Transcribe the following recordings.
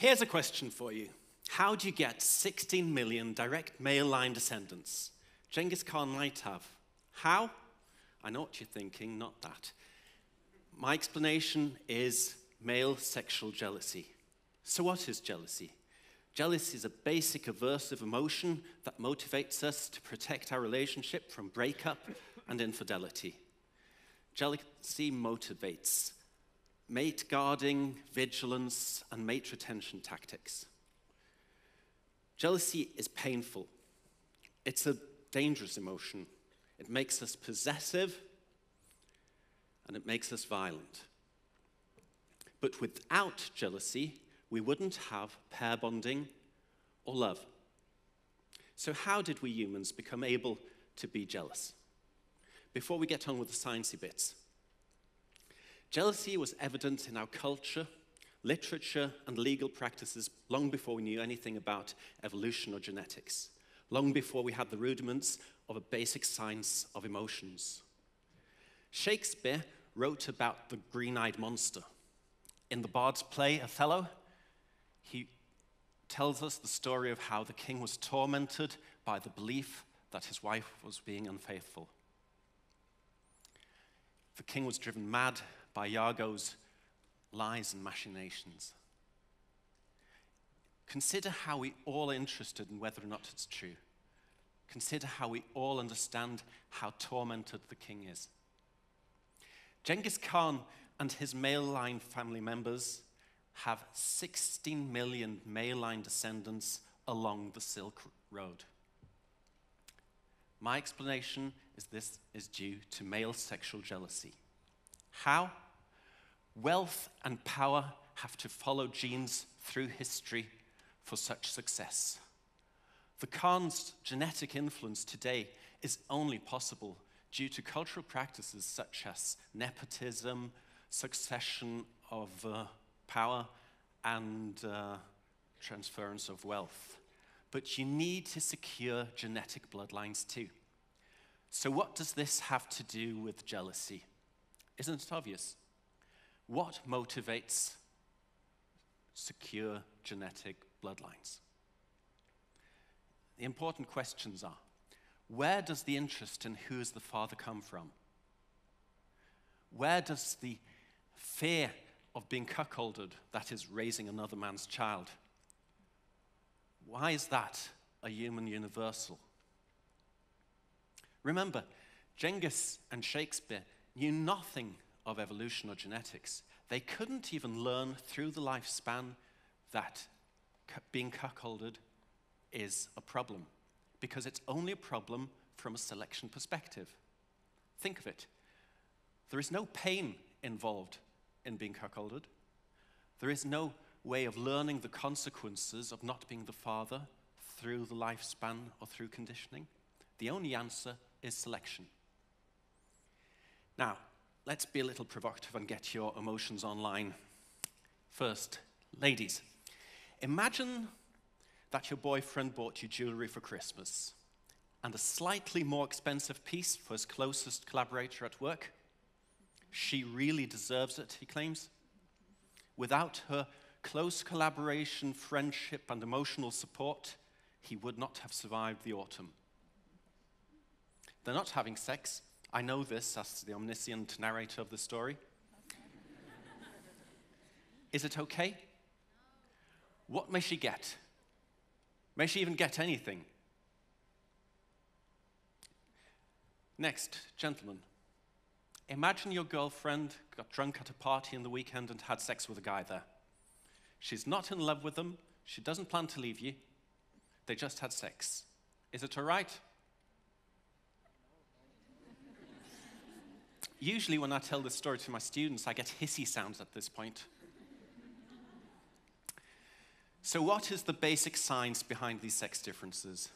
Here's a question for you How do you get 16 million direct male line descendants? Genghis Khan might have. How? I know what you're thinking, not that. My explanation is male sexual jealousy. So, what is jealousy? Jealousy is a basic aversive emotion that motivates us to protect our relationship from breakup and infidelity. Jealousy motivates mate guarding, vigilance, and mate retention tactics. Jealousy is painful. It's a dangerous emotion. It makes us possessive and it makes us violent. But without jealousy, we wouldn't have pair bonding or love. So, how did we humans become able to be jealous? Before we get on with the sciencey bits, jealousy was evident in our culture, literature, and legal practices long before we knew anything about evolution or genetics, long before we had the rudiments of a basic science of emotions. Shakespeare wrote about the green eyed monster. In the Bard's play, Othello, he tells us the story of how the king was tormented by the belief that his wife was being unfaithful. The king was driven mad by Iago's lies and machinations. Consider how we all are interested in whether or not it's true. Consider how we all understand how tormented the king is. Genghis Khan and his male line family members have 16 million male line descendants along the Silk Road. My explanation is this is due to male sexual jealousy. How? Wealth and power have to follow genes through history for such success. The Khan's genetic influence today is only possible due to cultural practices such as nepotism, succession of uh, power, and uh, transference of wealth. But you need to secure genetic bloodlines too. So, what does this have to do with jealousy? Isn't it obvious? What motivates secure genetic bloodlines? The important questions are where does the interest in who is the father come from? Where does the fear of being cuckolded, that is, raising another man's child, why is that a human universal? Remember, Genghis and Shakespeare knew nothing of evolution or genetics. They couldn't even learn through the lifespan that being cuckolded is a problem because it's only a problem from a selection perspective. Think of it. There is no pain involved in being cuckolded. There is no way of learning the consequences of not being the father through the lifespan or through conditioning. The only answer is selection. Now, let's be a little provocative and get your emotions online. First, ladies, imagine that your boyfriend bought you jewelry for Christmas and a slightly more expensive piece for his closest collaborator at work. She really deserves it, he claims. Without her close collaboration, friendship, and emotional support, he would not have survived the autumn. They're not having sex. I know this as the omniscient narrator of the story. Is it okay? What may she get? May she even get anything? Next, gentlemen. Imagine your girlfriend got drunk at a party in the weekend and had sex with a guy there. She's not in love with them. She doesn't plan to leave you. They just had sex. Is it all right? Usually, when I tell this story to my students, I get hissy sounds at this point. So, what is the basic science behind these sex differences?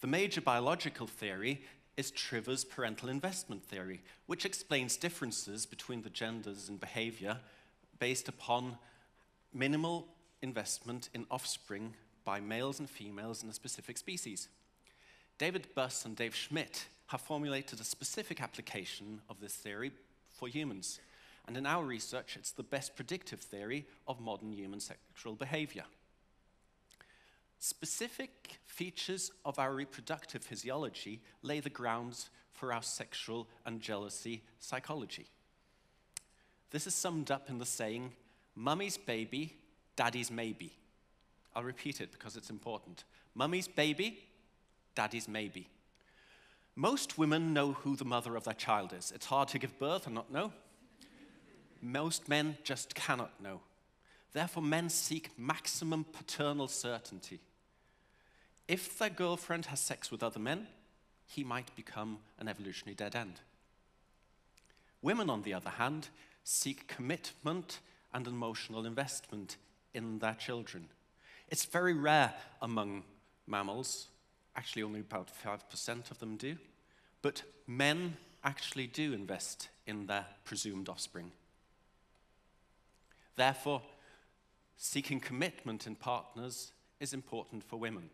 The major biological theory is Trivers' parental investment theory, which explains differences between the genders in behavior based upon minimal investment in offspring by males and females in a specific species. David Buss and Dave Schmitt have formulated a specific application of this theory for humans. And in our research, it's the best predictive theory of modern human sexual behavior. Specific features of our reproductive physiology lay the grounds for our sexual and jealousy psychology. This is summed up in the saying, Mummy's baby, daddy's maybe. I'll repeat it because it's important. Mummy's baby, daddy's maybe. Most women know who the mother of their child is. It's hard to give birth and not know. Most men just cannot know. Therefore, men seek maximum paternal certainty. If their girlfriend has sex with other men, he might become an evolutionary dead end. Women, on the other hand, seek commitment and emotional investment in their children. It's very rare among mammals, actually, only about 5% of them do, but men actually do invest in their presumed offspring. Therefore, seeking commitment in partners is important for women.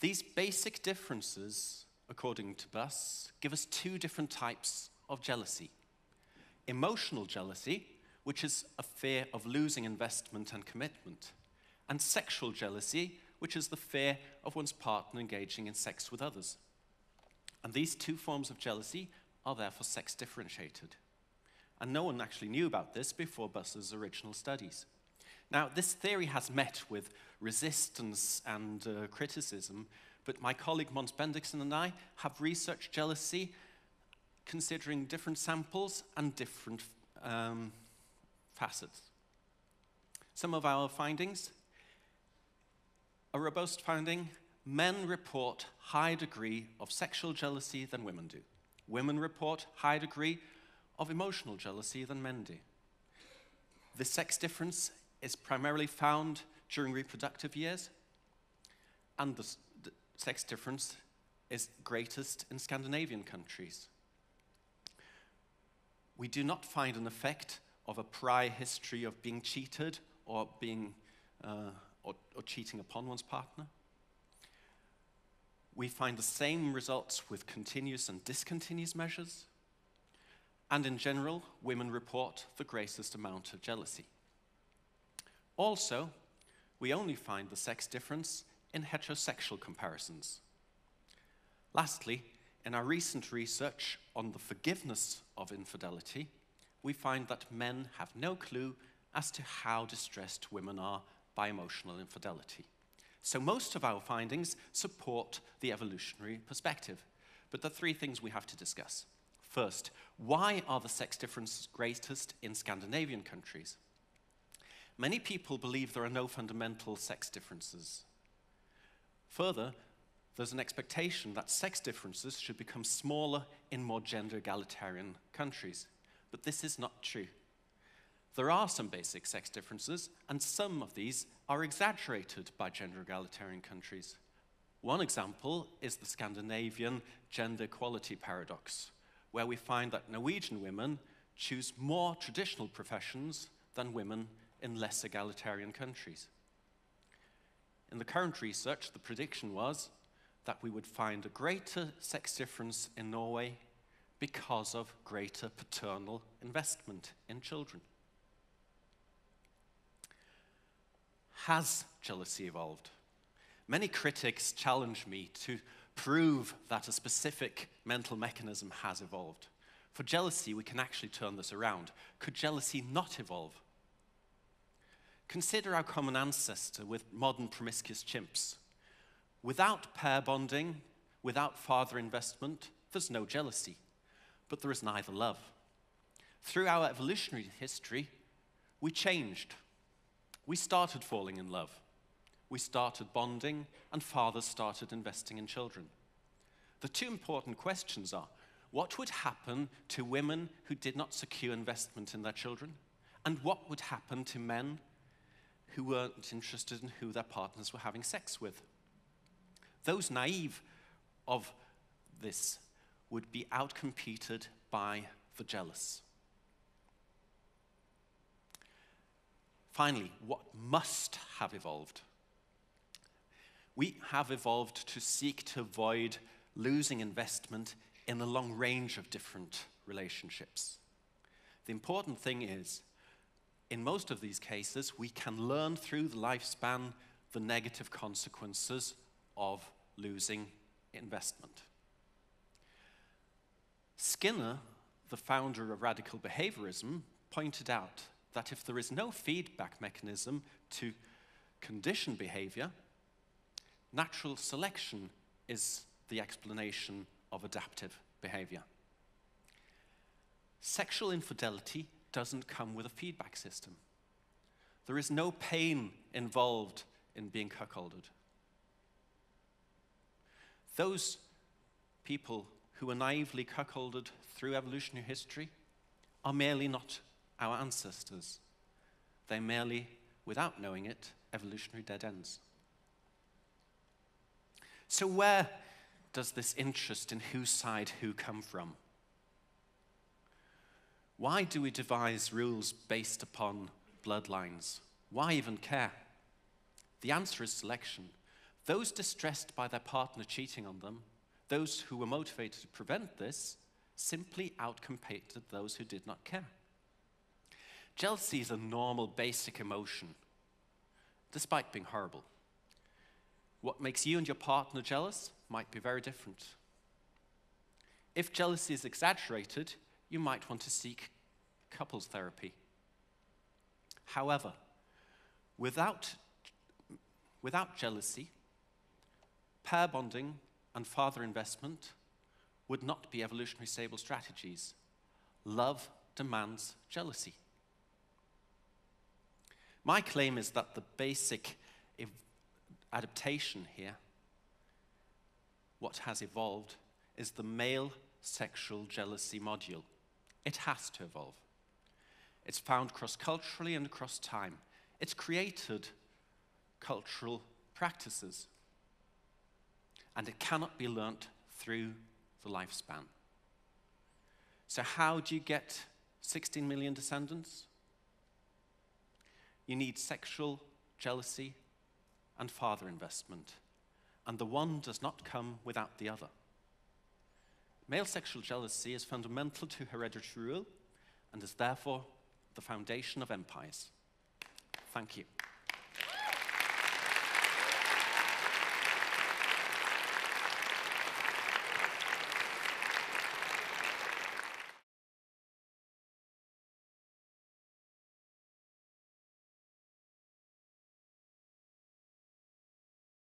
These basic differences, according to Buss, give us two different types of jealousy emotional jealousy, which is a fear of losing investment and commitment, and sexual jealousy, which is the fear of one's partner engaging in sex with others. And these two forms of jealousy are therefore sex differentiated. And no one actually knew about this before Buss's original studies. Now, this theory has met with resistance and uh, criticism, but my colleague Mons Bendixen and I have researched jealousy considering different samples and different um, facets. Some of our findings robust finding men report high degree of sexual jealousy than women do. Women report high degree of emotional jealousy than men do. The sex difference is primarily found during reproductive years, and the, the sex difference is greatest in Scandinavian countries. We do not find an effect of a prior history of being cheated or being uh, or, or cheating upon one's partner. We find the same results with continuous and discontinuous measures. And in general, women report the greatest amount of jealousy. Also, we only find the sex difference in heterosexual comparisons. Lastly, in our recent research on the forgiveness of infidelity, we find that men have no clue as to how distressed women are by emotional infidelity. So, most of our findings support the evolutionary perspective. But are three things we have to discuss. First, why are the sex differences greatest in Scandinavian countries? Many people believe there are no fundamental sex differences. Further, there's an expectation that sex differences should become smaller in more gender egalitarian countries. But this is not true. There are some basic sex differences, and some of these are exaggerated by gender egalitarian countries. One example is the Scandinavian gender equality paradox, where we find that Norwegian women choose more traditional professions than women in less egalitarian countries. In the current research, the prediction was that we would find a greater sex difference in Norway because of greater paternal investment in children. Has jealousy evolved? Many critics challenge me to prove that a specific mental mechanism has evolved. For jealousy, we can actually turn this around. Could jealousy not evolve? Consider our common ancestor with modern promiscuous chimps. Without pair bonding, without father investment, there's no jealousy, but there is neither love. Through our evolutionary history, we changed. We started falling in love. We started bonding, and fathers started investing in children. The two important questions are what would happen to women who did not secure investment in their children? And what would happen to men who weren't interested in who their partners were having sex with. Those naive of this would be outcompeted by the jealous. Finally, what must have evolved? We have evolved to seek to avoid losing investment in a long range of different relationships. The important thing is, in most of these cases, we can learn through the lifespan the negative consequences of losing investment. Skinner, the founder of radical behaviorism, pointed out that if there is no feedback mechanism to condition behavior, natural selection is the explanation of adaptive behavior. Sexual infidelity doesn't come with a feedback system. There is no pain involved in being cuckolded. Those people who were naively cuckolded through evolutionary history are merely not our ancestors. They're merely, without knowing it, evolutionary dead ends. So, where does this interest in whose side who come from? Why do we devise rules based upon bloodlines? Why even care? The answer is selection. Those distressed by their partner cheating on them, those who were motivated to prevent this, simply outcompeted those who did not care. Jealousy is a normal, basic emotion, despite being horrible. What makes you and your partner jealous might be very different. If jealousy is exaggerated, you might want to seek couples therapy. However, without, without jealousy, pair bonding and father investment would not be evolutionary stable strategies. Love demands jealousy. My claim is that the basic adaptation here, what has evolved, is the male sexual jealousy module. It has to evolve. It's found cross culturally and across time. It's created cultural practices. And it cannot be learnt through the lifespan. So, how do you get 16 million descendants? You need sexual jealousy and father investment, and the one does not come without the other. Male sexual jealousy is fundamental to hereditary rule and is therefore the foundation of empires. Thank you.